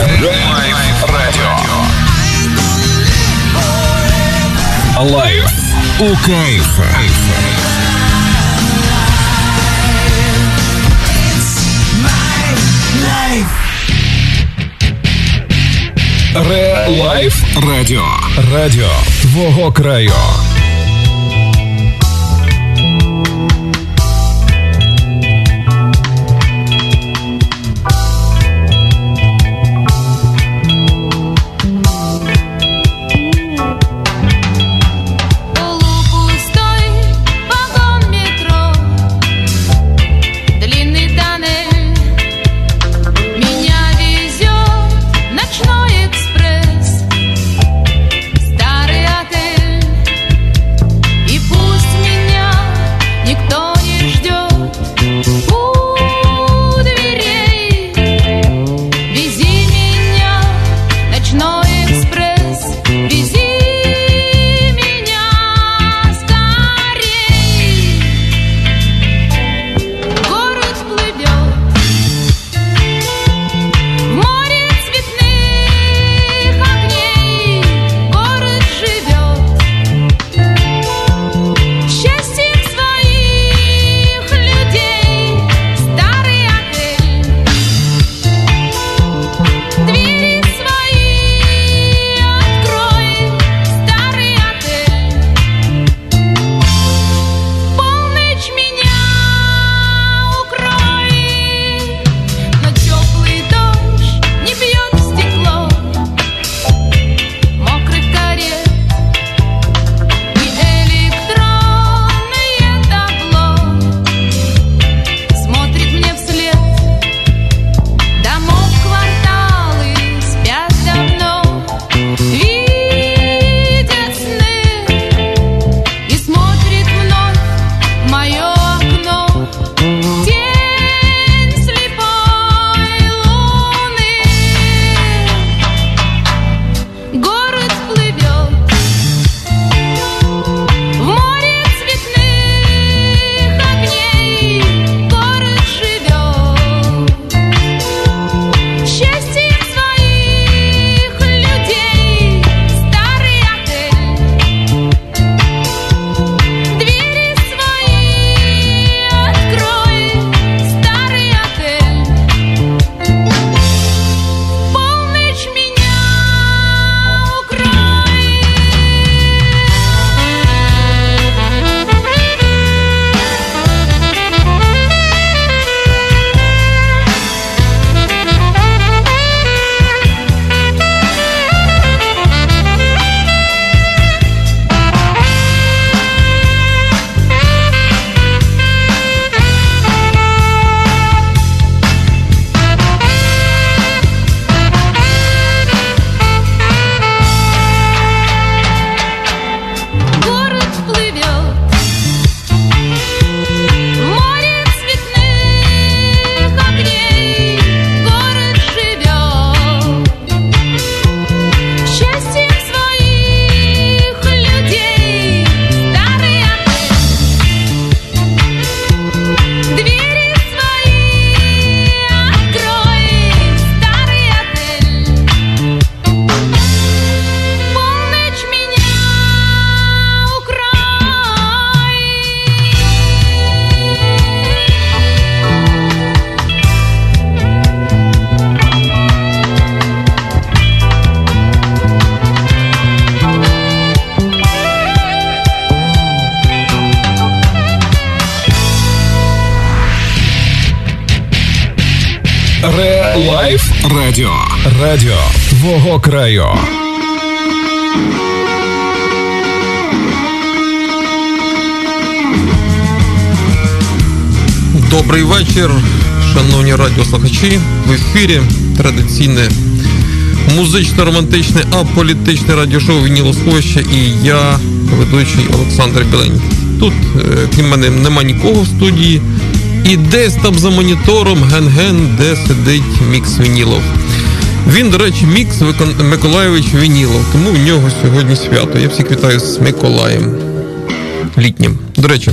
Радіо. Лайф у кайф. Ре Лайф Радіо. Радіо твого краю. Радіо. Твого краю. Добрий вечір, шановні радіослухачі. В ефірі традиційне музично-романтичне, аполітичне радіошоу Вінілосховище і я, ведучий Олександр Білень. Тут, е, крім мене, нема нікого в студії. І десь там за монітором ген-ген, де сидить Мікс Вінілов. Він, до речі, мікс Миколаєвич Вінілов, тому в нього сьогодні свято. Я всіх вітаю з Миколаєм літнім. До речі,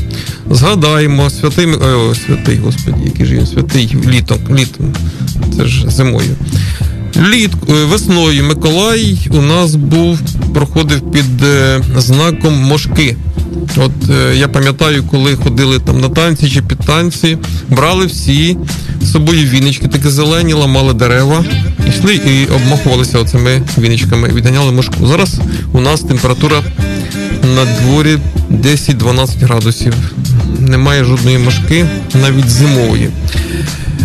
згадаємо святий о, святий, господі, який же він святий літом. літом. Це ж зимою. Літ е, весною Миколай у нас був, проходив під е, знаком мошки. От е, я пам'ятаю, коли ходили там на танці чи під танці, брали всі з собою віночки, такі зелені, ламали дерева йшли і обмахувалися оцими віничками, відганяли мушку. Зараз у нас температура на дворі 10-12 градусів. Немає жодної мошки, навіть зимової.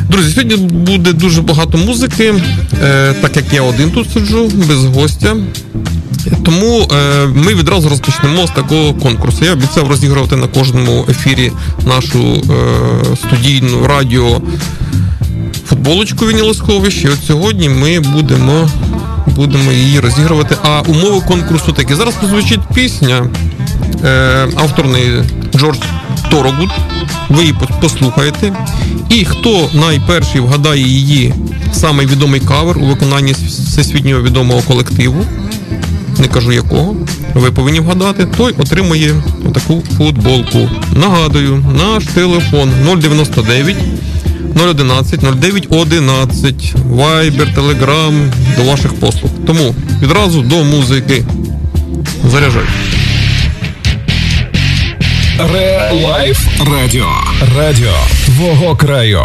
Друзі, сьогодні буде дуже багато музики, е, так як я один тут сиджу, без гостя. Тому е, ми відразу розпочнемо з такого конкурсу. Я обіцяв розігрувати на кожному ефірі нашу е, студійну радіо футболочку вінілосховищі. От сьогодні ми будемо будемо її розігрувати. А умови конкурсу такі. Зараз прозвучить пісня е, авторний Джордж Торогуд. Ви її послухаєте. І хто найперший вгадає її самий відомий кавер у виконанні всесвітнього відомого колективу, не кажу якого, ви повинні вгадати, той отримує таку футболку. Нагадую, наш телефон 099 011 09 11 Viber, Telegram до ваших послуг. Тому відразу до музики. Заряджай. Реалайф Радіо. Радіо твого краю.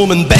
woman back.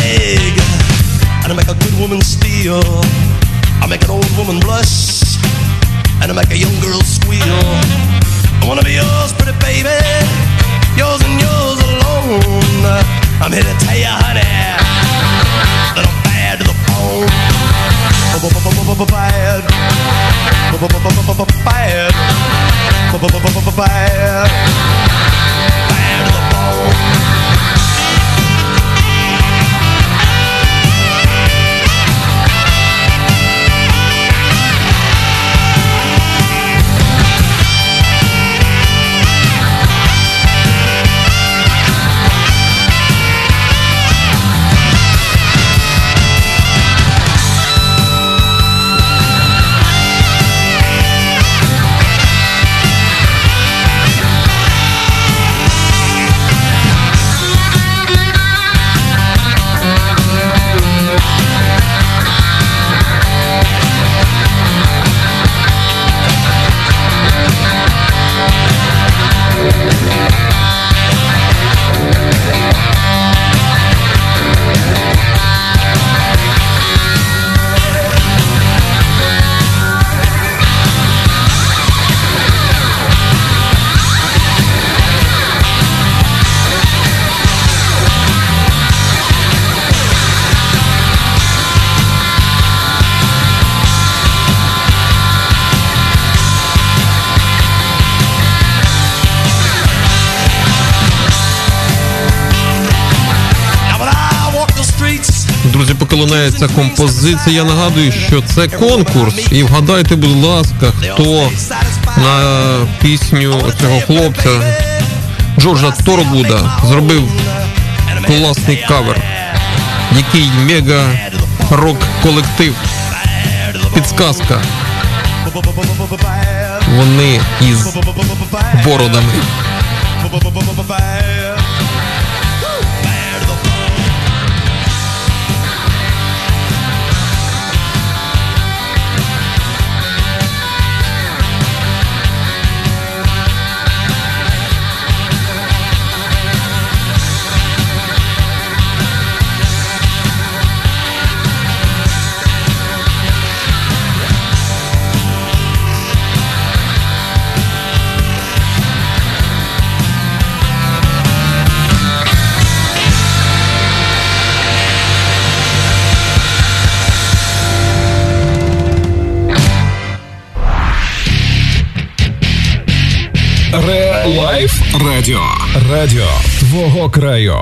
Ця композиція, я нагадую, що це конкурс. І вгадайте, будь ласка, хто на пісню цього хлопця Джорджа Торгуда зробив класний кавер, який мега рок колектив. Підсказка. Вони із бородами. Лайф Радіо. Радіо твого краю.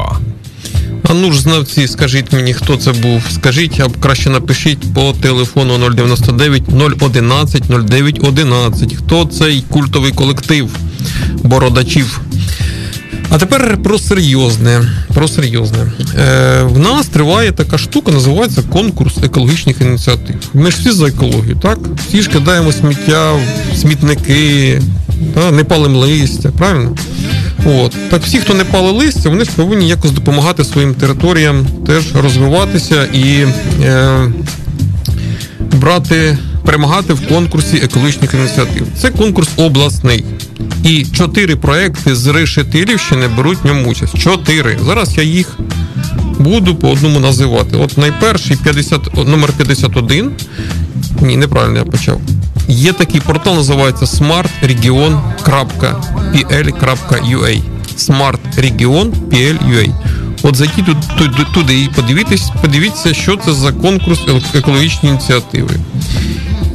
А ну ж, знавці, скажіть мені, хто це був. Скажіть, або краще напишіть по телефону 099 011 0911. Хто цей культовий колектив бородачів? А тепер про серйозне. Про серйозне. Е, в нас триває така штука, називається конкурс екологічних ініціатив. Ми ж всі за екологію, так? Всі ж кидаємо сміття в смітники, та, не палимо листя, правильно? От. Так всі, хто не пали листя, вони ж повинні якось допомагати своїм територіям теж розвиватися і е, брати, перемагати в конкурсі екологічних ініціатив. Це конкурс обласний. І чотири проекти з Решетилівщини беруть в ньому участь. Чотири. Зараз я їх буду по одному називати. От найперший 50, номер 51. Ні, неправильно я почав. Є такий портал, називається smartregion.pl.ua smartregion.pl.ua От зайдіть туди, туди, і подивіться, подивіться, що це за конкурс екологічні ініціативи.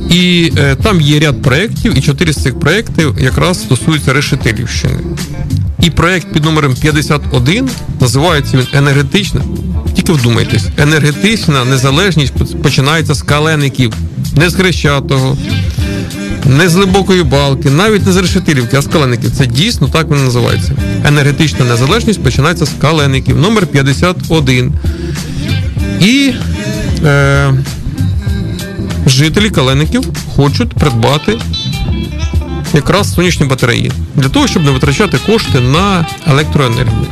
І е, там є ряд проєктів, і чотири з цих проєктів якраз стосуються Решетилівщини. І проєкт під номером 51 називається він енергетична. Тільки вдумайтесь, енергетична незалежність починається з калеників, не з Хрещатого, не з глибокої балки, навіть не з решетилівки, а з калеників. Це дійсно так він називається. Енергетична незалежність починається з калеників, номер 51. І е, жителі калеників хочуть придбати якраз сонячні батареї для того, щоб не витрачати кошти на електроенергію.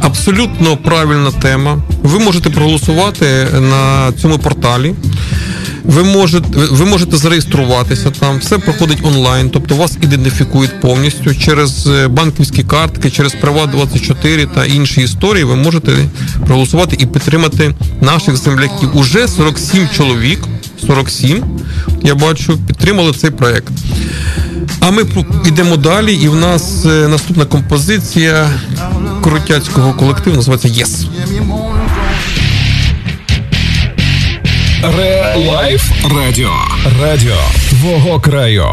Абсолютно правильна тема. Ви можете проголосувати на цьому порталі. Ви можете, ви можете зареєструватися там, все проходить онлайн, тобто вас ідентифікують повністю через банківські картки, через Приват24 та інші історії. Ви можете проголосувати і підтримати наших земляків. Уже 47 чоловік, 47, я бачу, підтримали цей проект. А ми йдемо далі, і в нас наступна композиція крутяцького колективу називається Yes. Ре Лайф Радіо. Радіо твого краю.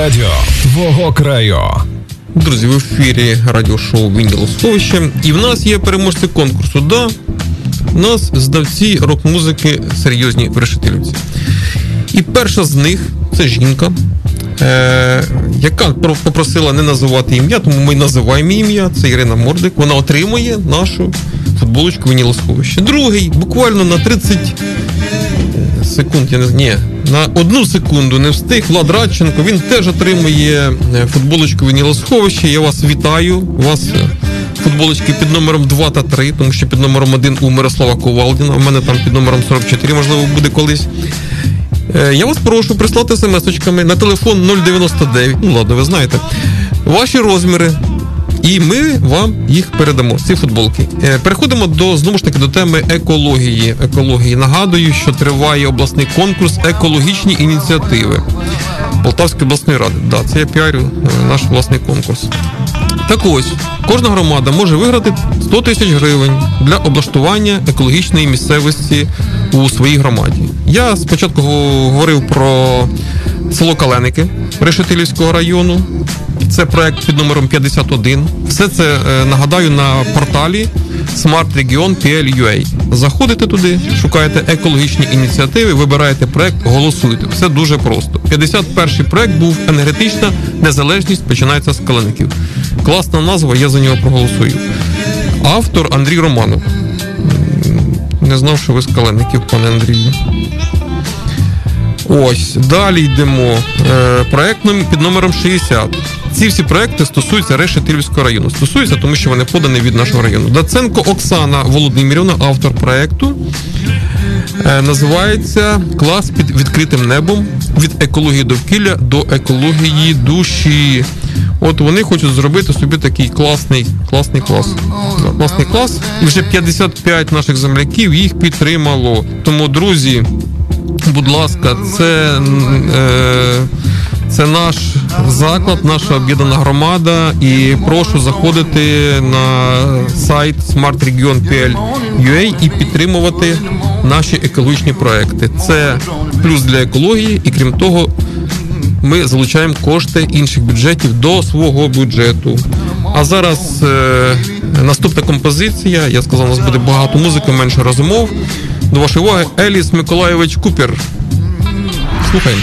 Радіо твого краю. Друзі, в ефірі радіошоу Вініло Сховище. І в нас є переможці конкурсу. Да, у нас здавці рок-музики серйозні решетилівці. І перша з них це жінка, е, яка попросила не називати ім'я, тому ми називаємо ім'я. Це Ірина Мордик. Вона отримує нашу футболочку Вініло Сховище. Другий, буквально на 30 секунд, я не знаю, на одну секунду не встиг. Влад Радченко, він теж отримує е, футболочку Вінілосховище. Я вас вітаю. У вас е, футболочки під номером 2 та 3, тому що під номером 1 у Мирослава Ковалдіна, у мене там під номером 44, можливо, буде колись. Е, я вас прошу прислати смс-очками на телефон 099. Ну ладно, ви знаєте. Ваші розміри, і ми вам їх передамо. Ці футболки. Е, переходимо до знову ж таки до теми екології. Екології нагадую, що триває обласний конкурс екологічні ініціативи Полтавської обласної ради. Да, це я піарю е, наш власний конкурс. Так ось кожна громада може виграти 100 тисяч гривень для облаштування екологічної місцевості у своїй громаді. Я спочатку говорив про село Каленики Решетилівського району. Це проект під номером 51. Все це е, нагадаю на порталі smartregion.pl.ua. Заходите туди, шукаєте екологічні ініціативи, вибираєте проект, голосуєте. Все дуже просто. 51-й проект був енергетична незалежність починається з калеників. Класна назва, я за нього проголосую. Автор Андрій Романов. Не знав, що ви з калеників, пане Андрію. Ось, далі йдемо. Е, проект під номером 60. Ці всі проекти стосуються Решетилівського району. Стосуються, тому що вони подані від нашого району. Даценко Оксана Володимирівна, автор проекту. Е, називається Клас під відкритим небом від екології довкілля до екології душі. От вони хочуть зробити собі такий класний класний клас. Класний клас. І вже 55 наших земляків їх підтримало. Тому, друзі, будь ласка, це. Е, це наш заклад, наша об'єднана громада. І прошу заходити на сайт smartregion.pl.ua і підтримувати наші екологічні проекти. Це плюс для екології, і крім того, ми залучаємо кошти інших бюджетів до свого бюджету. А зараз е, наступна композиція. Я сказав, у нас буде багато музики, менше розмов. До вашої уваги Еліс Миколайович Купер. Слухаємо.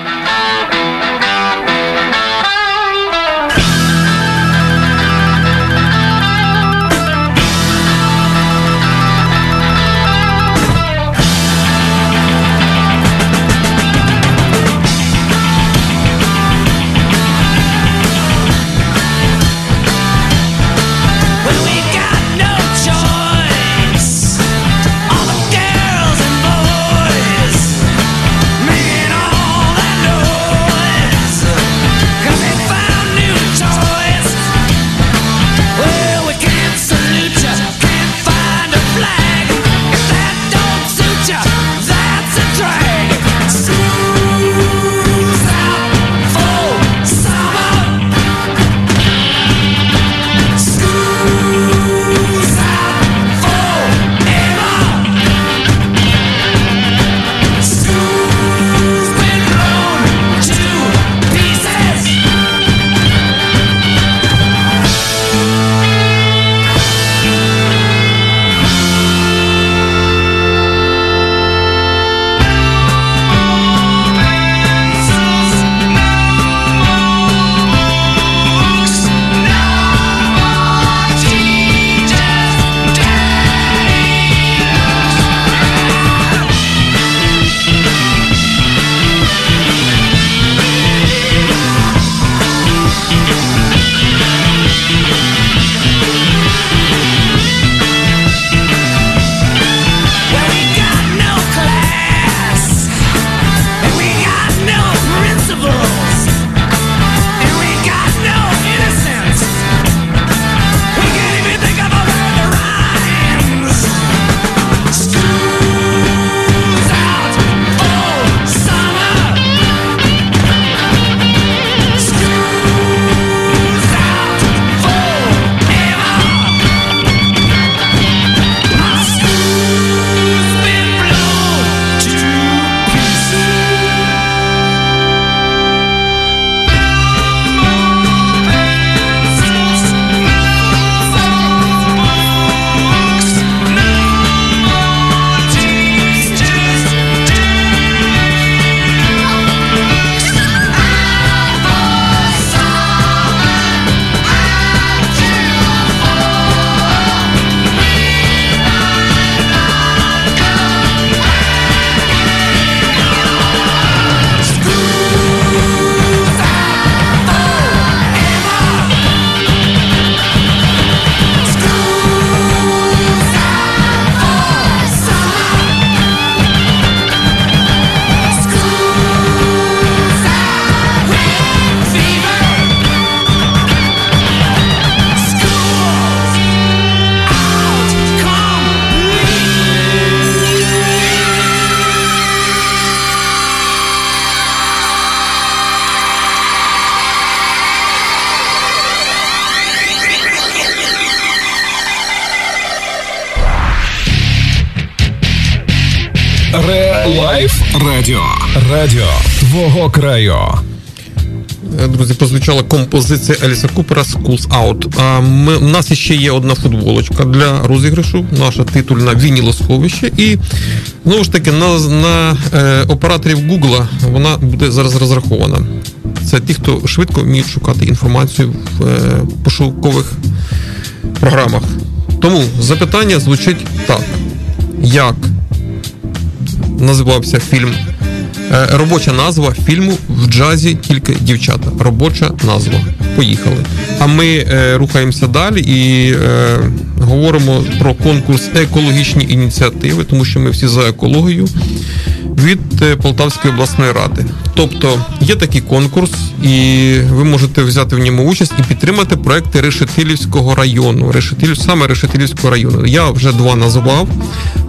Радіо. Твого краю. Е, друзі, прозвучала композиція Еліса Купера Schools Out. А ми, у нас ще є одна футболочка для розіграшу, наша титульна вінілосховище. І знову ж таки на на е, операторів Google вона буде зараз розрахована. Це ті, хто швидко вміють шукати інформацію в е, пошукових програмах. Тому запитання звучить так: як називався фільм? Е, робоча назва фільму в джазі тільки дівчата. Робоча назва. Поїхали. А ми е, рухаємося далі і е, говоримо про конкурс екологічні ініціативи, тому що ми всі за екологію від Полтавської обласної ради. Тобто є такий конкурс, і ви можете взяти в ньому участь і підтримати проекти Решетилівського району. Решетилів, саме Решетилівського району. Я вже два назвав.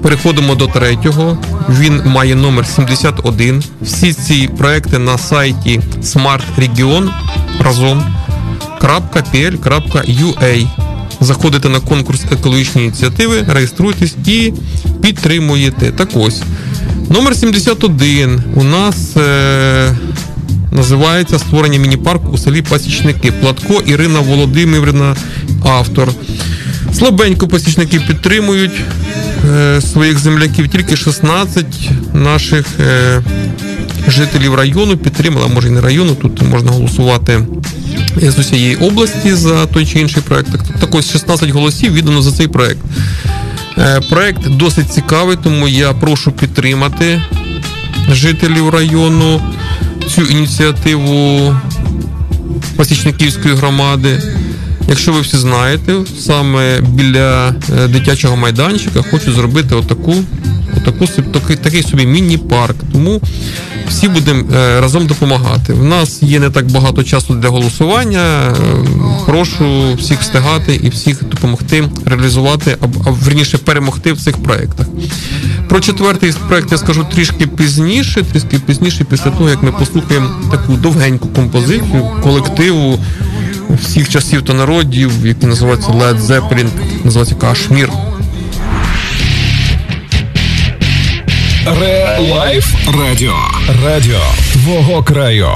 Переходимо до третього. Він має номер 71. Всі ці проекти на сайті Smart Region разом .pl.ua Заходите на конкурс екологічні ініціативи, реєструйтесь і підтримуєте. Так ось. Номер 71 у нас е, називається Створення міні-парку у селі Пасічники. Платко Ірина Володимирівна, автор. Слабенько пасічники підтримують своїх земляків, тільки 16 наших е, жителів району підтримали, може і не району, тут можна голосувати з усієї області за той чи інший проект. Так ось 16 голосів віддано за цей проект. Е, проект досить цікавий, тому я прошу підтримати жителів району цю ініціативу Пасічниківської громади. Якщо ви всі знаєте, саме біля е, дитячого майданчика хочу зробити отаку, отаку такий, такий собі міні-парк. Тому всі будемо е, разом допомагати. У нас є не так багато часу для голосування. Прошу всіх встигати і всіх допомогти реалізувати, а верніше перемогти в цих проєктах. Про четвертий проєкт я скажу трішки пізніше, трішки пізніше, після того як ми послухаємо таку довгеньку композицію колективу всіх часів та народів, який називається Led Zeppelin, називається Кашмір. Реалайф Радіо. Радіо твого краю.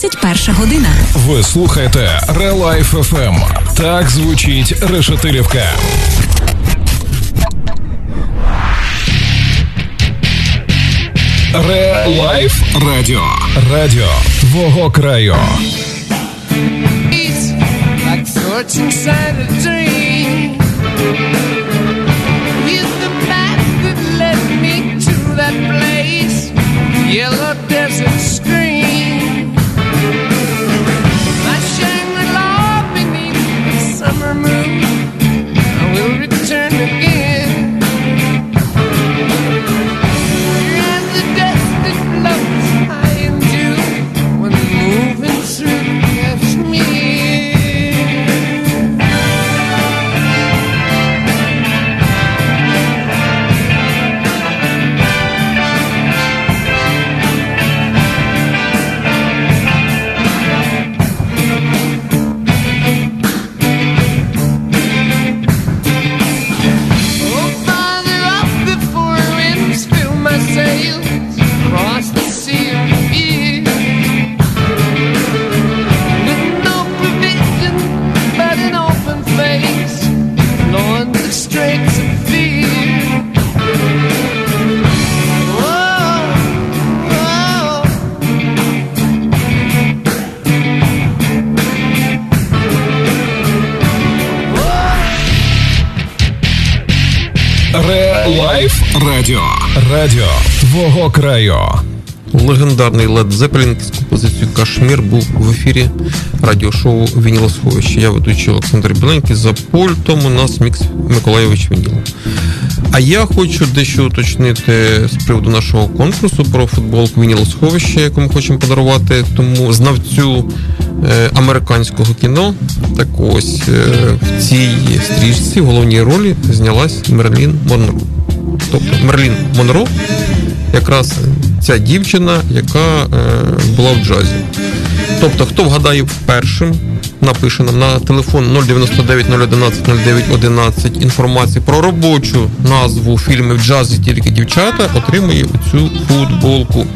21 година. Ви слухаєте Релайф FM. Так звучить Решетилівка. Релайф Радіо. Радіо твого краю. like you in. Радіо твого краю. Легендарний Led Zeppelin з композицією Кашмір був в ефірі радіошоу Вінілосховище. Я ведучий Олександр Біленький. За пультом у нас Мікс Миколаєвич Вініл. А я хочу дещо уточнити з приводу нашого конкурсу про футболку Вінілосховище, яку ми хочемо подарувати тому знавцю е, американського кіно. Так ось е, в цій стрічці в головній ролі знялась Мерлін Монро. Тобто Мерлін Монро якраз ця дівчина, яка е, була в джазі. Тобто, хто вгадає першим, напише нам на телефон 099 011 09 11 інформацію про робочу назву фільмів в джазі тільки дівчата, отримує цю футболку.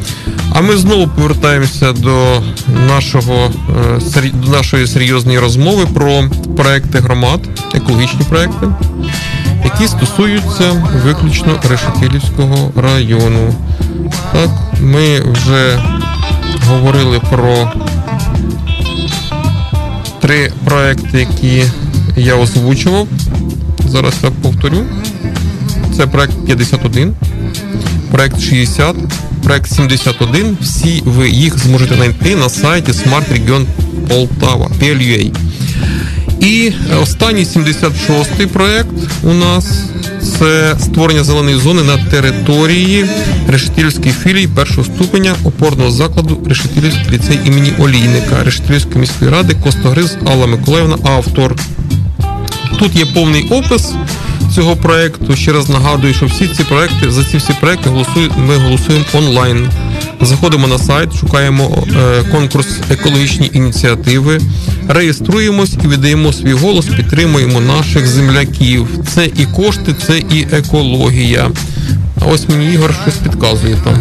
А ми знову повертаємося до нашого е, до нашої серйозної розмови про проекти громад, екологічні проекти які стосуються виключно Решетилівського району. Так, ми вже говорили про три проекти, які я озвучував. Зараз я повторю. Це проект 51, проект 60, проект 71. Всі ви їх зможете знайти на сайті Smart Region Poltava, PLUA. І останній 76-й проект у нас це створення зеленої зони на території Решетилівської філії першого ступеня опорного закладу Решетилівський ліцей імені Олійника Решетилівської міської ради Костогриз Алла Миколаївна, автор. Тут є повний опис цього проекту. Ще раз нагадую, що всі ці проекти за ці всі проекти голосують. Ми голосуємо онлайн. Заходимо на сайт, шукаємо е, конкурс екологічні ініціативи, реєструємось і віддаємо свій голос, підтримуємо наших земляків. Це і кошти, це і екологія. А ось мені Ігор щось підказує там.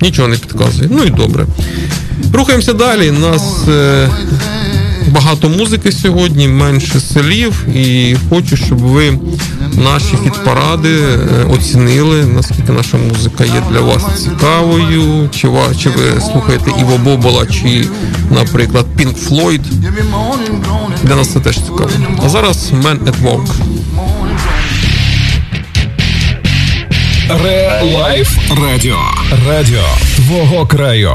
Нічого не підказує. Ну і добре. Рухаємося далі. Нас е, багато музики сьогодні, менше слів, і хочу, щоб ви наші хіт-паради е, оцінили, наскільки наша музика є для вас цікавою, чи, ва, чи ви слухаєте Іво Бобула, чи, наприклад, Pink Floyd. Для нас це теж цікаво. А зараз Men at Work. Релайф Радіо. Радіо твого краю.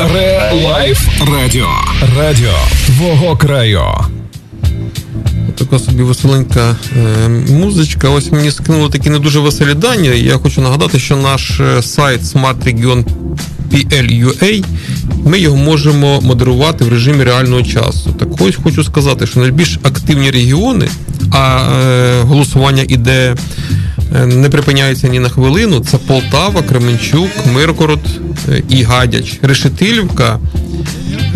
Лайф Радіо. Радіо твого краю. Така собі веселенька е, музичка. Ось мені скинули такі не дуже веселі дані. Я хочу нагадати, що наш е, сайт Smart Region PL.ua, ми його можемо модерувати в режимі реального часу. Так ось хочу сказати, що найбільш активні регіони, а е, голосування іде. Е, Не припиняється ні на хвилину. Це Полтава, Кременчук, Миргород е, і Гадяч. Решетилівка,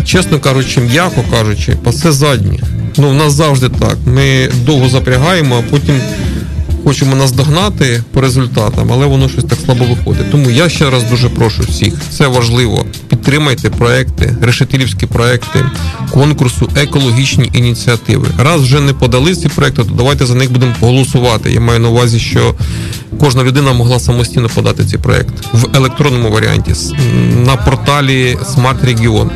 чесно кажучи, м'яко кажучи, пасе задніх. Ну, в нас завжди так. Ми довго запрягаємо, а потім хочемо наздогнати по результатам, але воно щось так слабо виходить. Тому я ще раз дуже прошу всіх. Це важливо. Підтримайте проекти, решетилівські проекти конкурсу екологічні ініціативи. Раз вже не подали ці проекти, то давайте за них будемо голосувати. Я маю на увазі, що кожна людина могла самостійно подати цей проект в електронному варіанті на порталі Smart Region.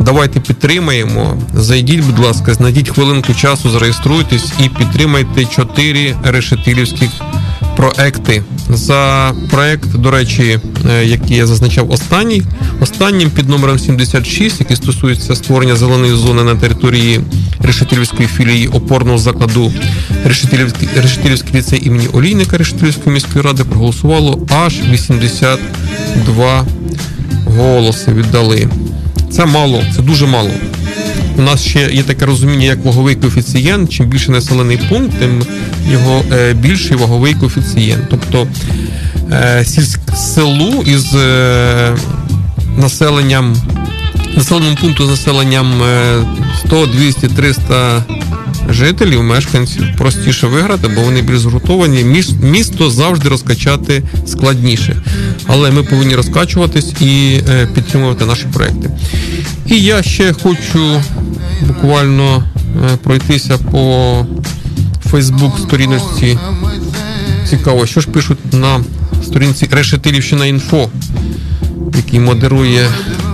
Давайте підтримаємо. Зайдіть, будь ласка, знайдіть хвилинку часу, зареєструйтесь і підтримайте чотири решетилівських проекти. За проект, до речі, е, який я зазначав останній, останнім під номером 76, який стосується створення зеленої зони на території Решетилівської філії опорного закладу Решетилівський, Решетилівський ліцей імені Олійника Решетилівської міської ради проголосувало аж 82 голоси віддали. Це мало, це дуже мало. У нас ще є таке розуміння, як ваговий коефіцієнт. Чим більше населений пункт, тим його е, більший ваговий коефіцієнт. Тобто е, селу із е, населенням населеному пункту з населенням е, 100, 200, 300 жителів, мешканців простіше виграти, бо вони більш згуртовані. Місто завжди розкачати складніше. Але ми повинні розкачуватись і підтримувати наші проекти. І я ще хочу буквально е, пройтися по Фейсбук сторіночці. Цікаво, що ж пишуть на сторінці Решетилівщина інфо, який модерує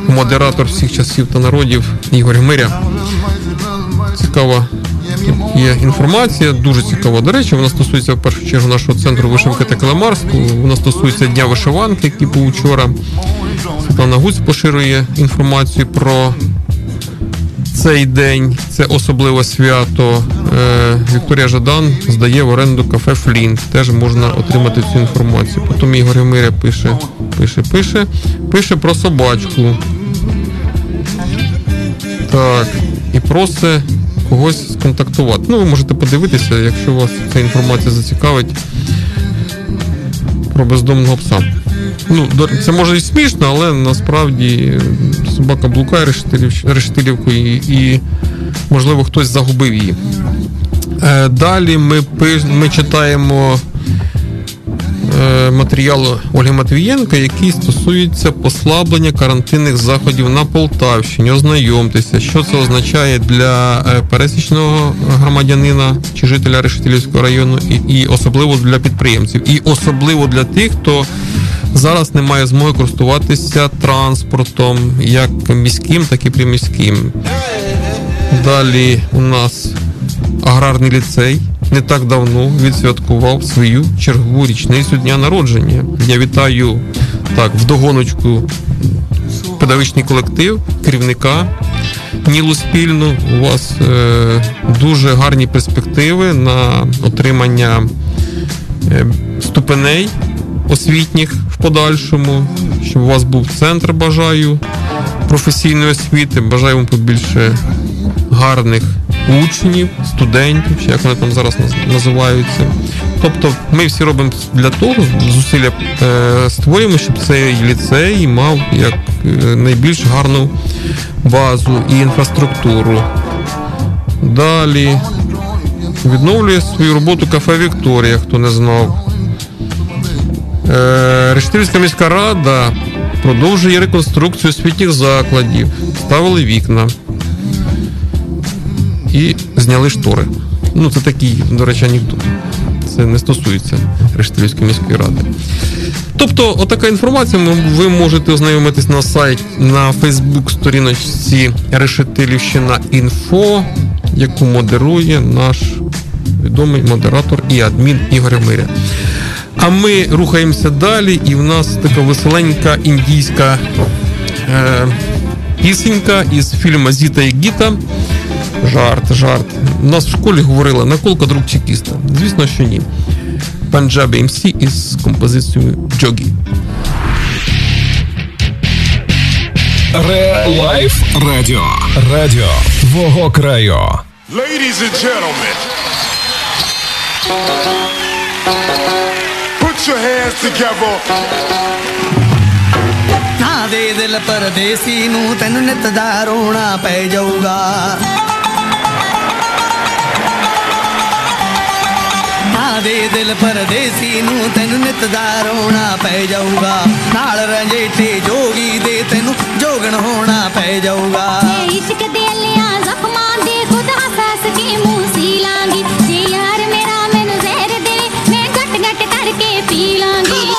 модератор всіх часів та народів Ігор Гмиря. Цікава є інформація, дуже цікава. До речі, вона стосується в першу чергу нашого центру вишивки та календарську. Вона стосується Дня вишиванки, який був вчора. Світлана Гуць поширює інформацію про цей день. Це особливе свято. Е, Вікторія Жадан здає в оренду кафе Флінт. Теж можна отримати цю інформацію. Потім Ігор Миря пише, пише, пише, пише про собачку. Так, і просить когось сконтактувати. Ну, ви можете подивитися, якщо вас ця інформація зацікавить про бездомного пса. Ну, це може і смішно, але насправді собака блукає решетилів- решетилівкою і, і, можливо, хтось загубив її. Е, Далі ми, ми читаємо е, матеріал Ольги Матвієнка, який стосується послаблення карантинних заходів на Полтавщині. Ознайомтеся, що це означає для е, пересічного громадянина чи жителя Решетилівського району, і, і особливо для підприємців, і особливо для тих, хто зараз не має змоги користуватися транспортом, як міським, так і приміським. Далі у нас аграрний ліцей не так давно відсвяткував свою чергову річницю дня народження. Я вітаю так вдогоночку педагогічний колектив, керівника Нілу спільну. У вас е, дуже гарні перспективи на отримання е, ступеней освітніх подальшому, щоб у вас був центр бажаю професійної освіти. Бажаю вам побільше гарних учнів, студентів, чи як вони там зараз називаються. Тобто ми всі робимо для того, зусилля е, створюємо, щоб цей ліцей мав як е, найбільш гарну базу і інфраструктуру. Далі відновлює свою роботу кафе Вікторія, хто не знав. Е, міська рада продовжує реконструкцію освітніх закладів, ставили вікна і зняли штори. Ну, це такий, до речі, анекдот. Це не стосується Рештильської міської ради. Тобто, отака інформація ви можете ознайомитись на сайті на Фейсбук сторіночці Решетилівщина інфо, яку модерує наш відомий модератор і адмін Ігор Миря. А ми рухаємося далі, і в нас така веселенька індійська е, Пісенька із фільму Зіта і Гіта. Жарт, жарт. У нас в школі говорили наколка друг чекіста. Звісно, що ні. Panjabi MC із композицією Jogi. Ре-лайф радіо. Радіо твого краю. Ladies and gentlemen, your hands together. ਨਾ ਦੇ ਦਿਲ ਪਰਦੇਸੀ ਨੂੰ ਤੈਨੂੰ ਨਿਤ ਦਾ ਰੋਣਾ ਪੈ ਜਾਊਗਾ। ਨਾ ਦੇ ਦਿਲ ਪਰਦੇਸੀ ਨੂੰ ਤੈਨੂੰ ਨਿਤ ਦਾ ਰੋਣਾ ਪੈ ਜਾਊਗਾ। ਨਾਲ ਰੰਜੇਟੇ ਜੋਗੀ ਦੇ ਤੈਨੂੰ ਜੋਗਣ ਹੋਣਾ ਪੈ ਜਾਊਗਾ। ਇਸ਼ਕ ਦੇ ਲਿਆ ਜ਼ਖਮਾਂ ਦੇ ਖੁਦ ਹੱਸ ਕੇ ਮੂੰਹ ਸੀ ਲਾਂਗੀ ਜੇ ਯਾਰ पीलांगी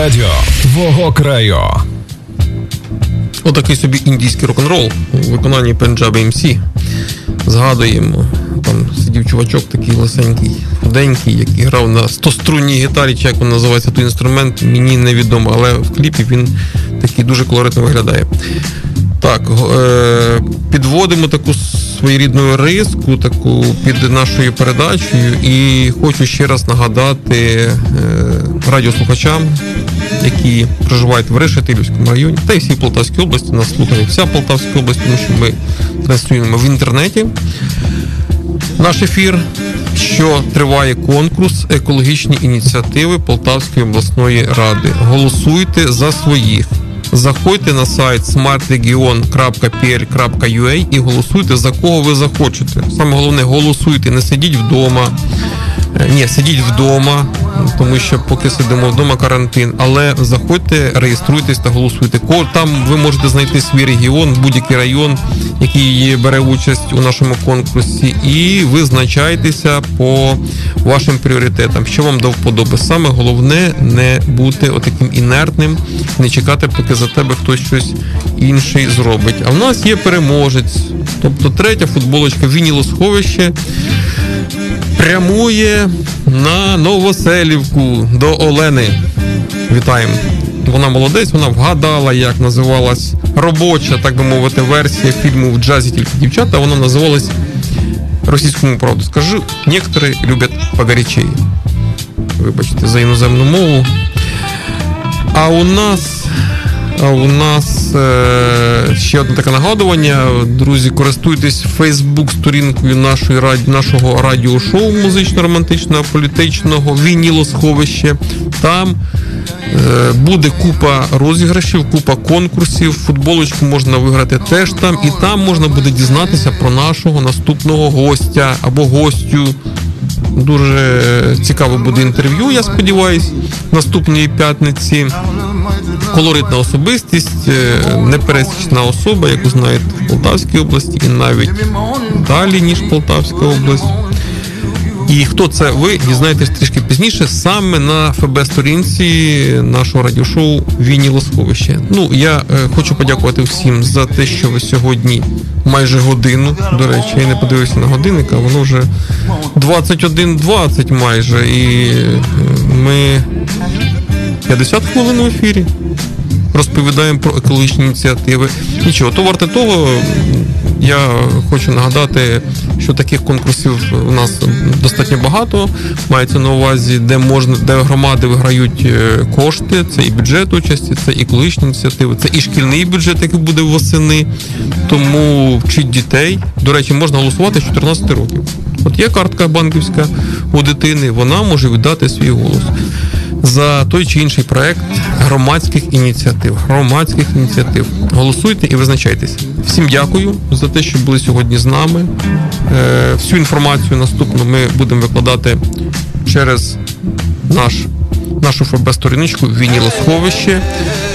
Радіо твого краю. Отакий собі індійський рок-н-рол у виконанні Пенджаби МС. Згадуємо, там сидів чувачок такий лисенький, худенький, який грав на стострунній гітарі, чи як він називається той інструмент, мені невідомо, але в кліпі він такий дуже колоритно виглядає. Так, е, підводимо таку своєрідну риску, таку під нашою передачею, і хочу ще раз нагадати е, радіослухачам, які проживають в Решетилівському районі, та й всій Полтавській області, нас слухає вся Полтавська область, тому що ми транслюємо в інтернеті наш ефір, що триває конкурс екологічні ініціативи Полтавської обласної ради. Голосуйте за своїх. Заходьте на сайт smartregion.pl.ua і голосуйте за кого ви захочете. Саме головне, голосуйте, не сидіть вдома. Ні, сидіть вдома, тому що поки сидимо вдома карантин. Але заходьте, реєструйтесь та голосуйте. Там ви можете знайти свій регіон, будь-який район, який бере участь у нашому конкурсі, і визначайтеся по вашим пріоритетам, що вам до вподоби. Саме головне не бути отаким інертним, не чекати, поки за тебе хтось щось інший зробить. А в нас є переможець, тобто третя футболочка Вінілосховище прямує на Новоселівку до Олени. Вітаємо. Вона молодець, вона вгадала, як називалась робоча, так би мовити, версія фільму в джазі тільки дівчата. Вона називалась російському правду. Скажу, некоторі люблять погорячей. Вибачте, за іноземну мову. А у нас. У нас е, ще одне таке нагадування. Друзі, користуйтесь Фейсбук-сторінкою нашої нашого радіошоу музично-романтичного, політичного Вінілосховище. Там е, буде купа розіграшів, купа конкурсів. Футболочку можна виграти теж там, і там можна буде дізнатися про нашого наступного гостя або гостю. Дуже цікаве буде інтерв'ю, я сподіваюсь, наступної п'ятниці. Колоритна особистість, е, непересічна особа, яку знають в Полтавській області, і навіть далі, ніж Полтавська область. І хто це ви дізнаєтесь трішки пізніше, саме на ФБ-сторінці нашого радіошоу Вінілосховище. Ну я е, хочу подякувати всім за те, що ви сьогодні майже годину. До речі, я не подивився на годинник, а воно вже 21.20 майже. І е, ми 50 хвилин в ефірі. Розповідаємо про екологічні ініціативи. Нічого, то варте того. Я хочу нагадати, що таких конкурсів у нас достатньо багато. Мається на увазі, де можна, де громади виграють е, кошти. Це і бюджет участі, це і екологічні ініціативи, це і шкільний бюджет, який буде восени. Тому вчить дітей. До речі, можна голосувати з 14 років. От є картка банківська у дитини, вона може віддати свій голос за той чи інший проект громадських ініціатив. Громадських ініціатив. Голосуйте і визначайтеся. Всім дякую за те, що були сьогодні з нами. Е, Всю інформацію наступну ми будемо викладати через наш. Нашу ФБ-сторіночку Вінілосховище.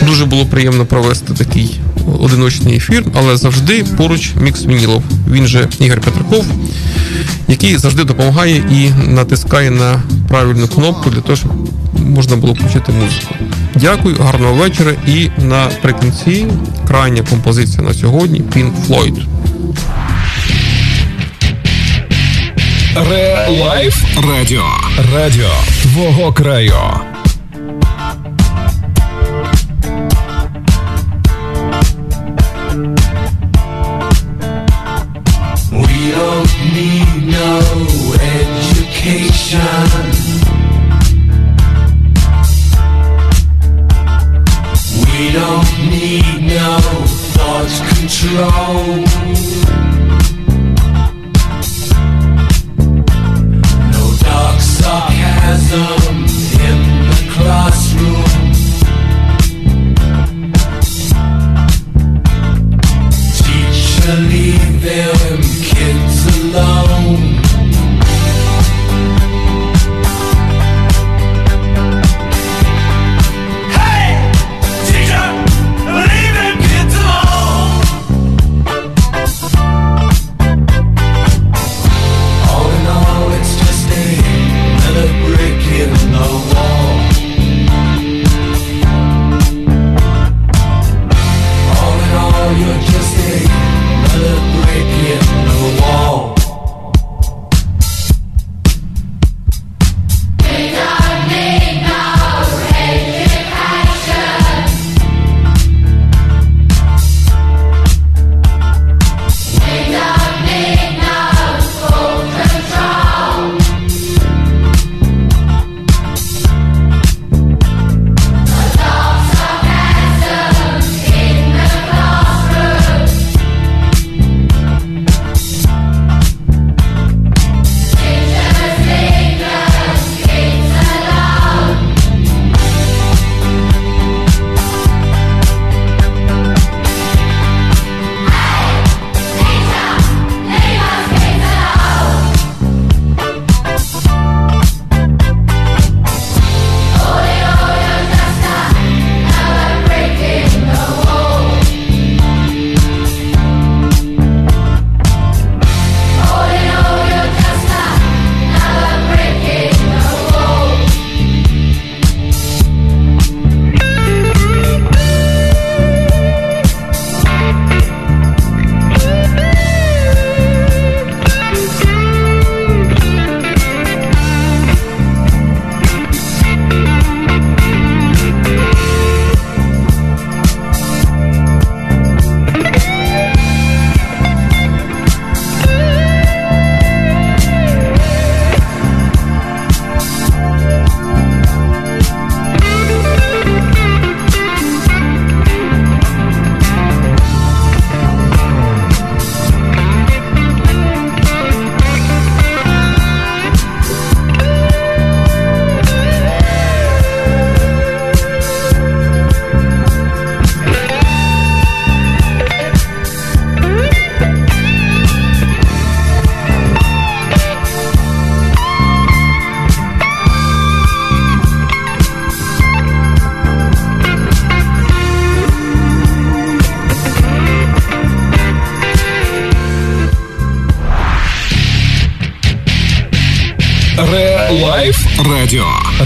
Дуже було приємно провести такий одиночний ефір, але завжди поруч мікс Вінілов. Він же Ігор Петраков, який завжди допомагає і натискає на правильну кнопку для того, щоб можна було включити музику. Дякую, гарного вечора. І наприкінці крайня композиція на сьогодні Pink Floyd. Ре Лайф Радіо. Радіо твого краю.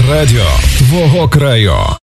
Радіо твого краю.